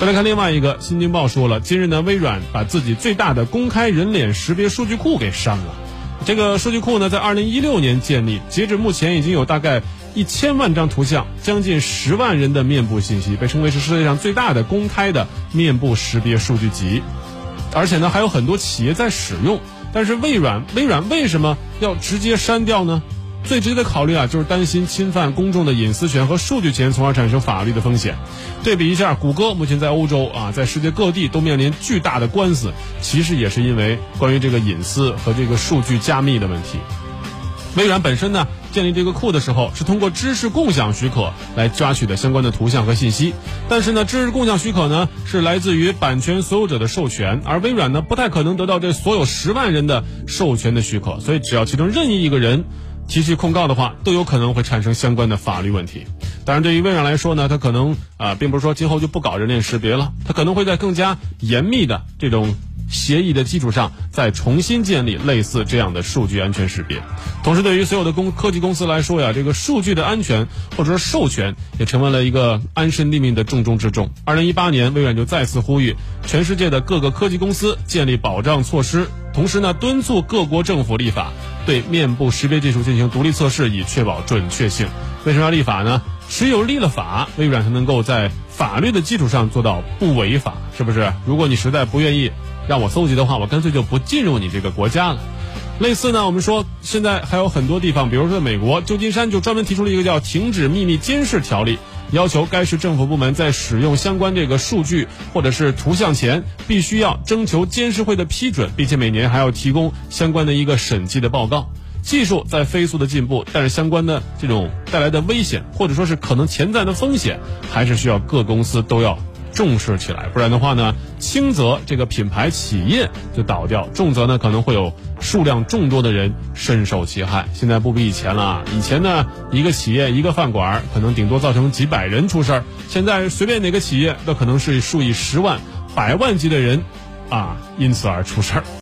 再来看另外一个，《新京报》说了，今日呢，微软把自己最大的公开人脸识别数据库给删了。这个数据库呢，在二零一六年建立，截止目前已经有大概一千万张图像，将近十万人的面部信息，被称为是世界上最大的公开的面部识别数据集。而且呢，还有很多企业在使用。但是微软，微软为什么要直接删掉呢？最直接的考虑啊，就是担心侵犯公众的隐私权和数据权，从而产生法律的风险。对比一下，谷歌目前在欧洲啊，在世界各地都面临巨大的官司，其实也是因为关于这个隐私和这个数据加密的问题。微软本身呢，建立这个库的时候是通过知识共享许可来抓取的相关的图像和信息，但是呢，知识共享许可呢是来自于版权所有者的授权，而微软呢不太可能得到这所有十万人的授权的许可，所以只要其中任意一个人。提起控告的话，都有可能会产生相关的法律问题。当然，对于微软来说呢，它可能啊，并不是说今后就不搞人脸识别了，它可能会在更加严密的这种协议的基础上，再重新建立类似这样的数据安全识别。同时，对于所有的公科技公司来说呀，这个数据的安全或者说授权，也成为了一个安身立命的重中之重。二零一八年，微软就再次呼吁全世界的各个科技公司建立保障措施。同时呢，敦促各国政府立法，对面部识别技术进行独立测试，以确保准确性。为什么要立法呢？只有立了法，微软才能够在法律的基础上做到不违法，是不是？如果你实在不愿意让我搜集的话，我干脆就不进入你这个国家了。类似呢，我们说现在还有很多地方，比如说美国旧金山就专门提出了一个叫《停止秘密监视条例》。要求该市政府部门在使用相关这个数据或者是图像前，必须要征求监事会的批准，并且每年还要提供相关的一个审计的报告。技术在飞速的进步，但是相关的这种带来的危险或者说是可能潜在的风险，还是需要各公司都要。重视起来，不然的话呢，轻则这个品牌企业就倒掉，重则呢可能会有数量众多的人深受其害。现在不比以前了啊，以前呢一个企业一个饭馆可能顶多造成几百人出事儿，现在随便哪个企业都可能是数以十万、百万级的人，啊，因此而出事儿。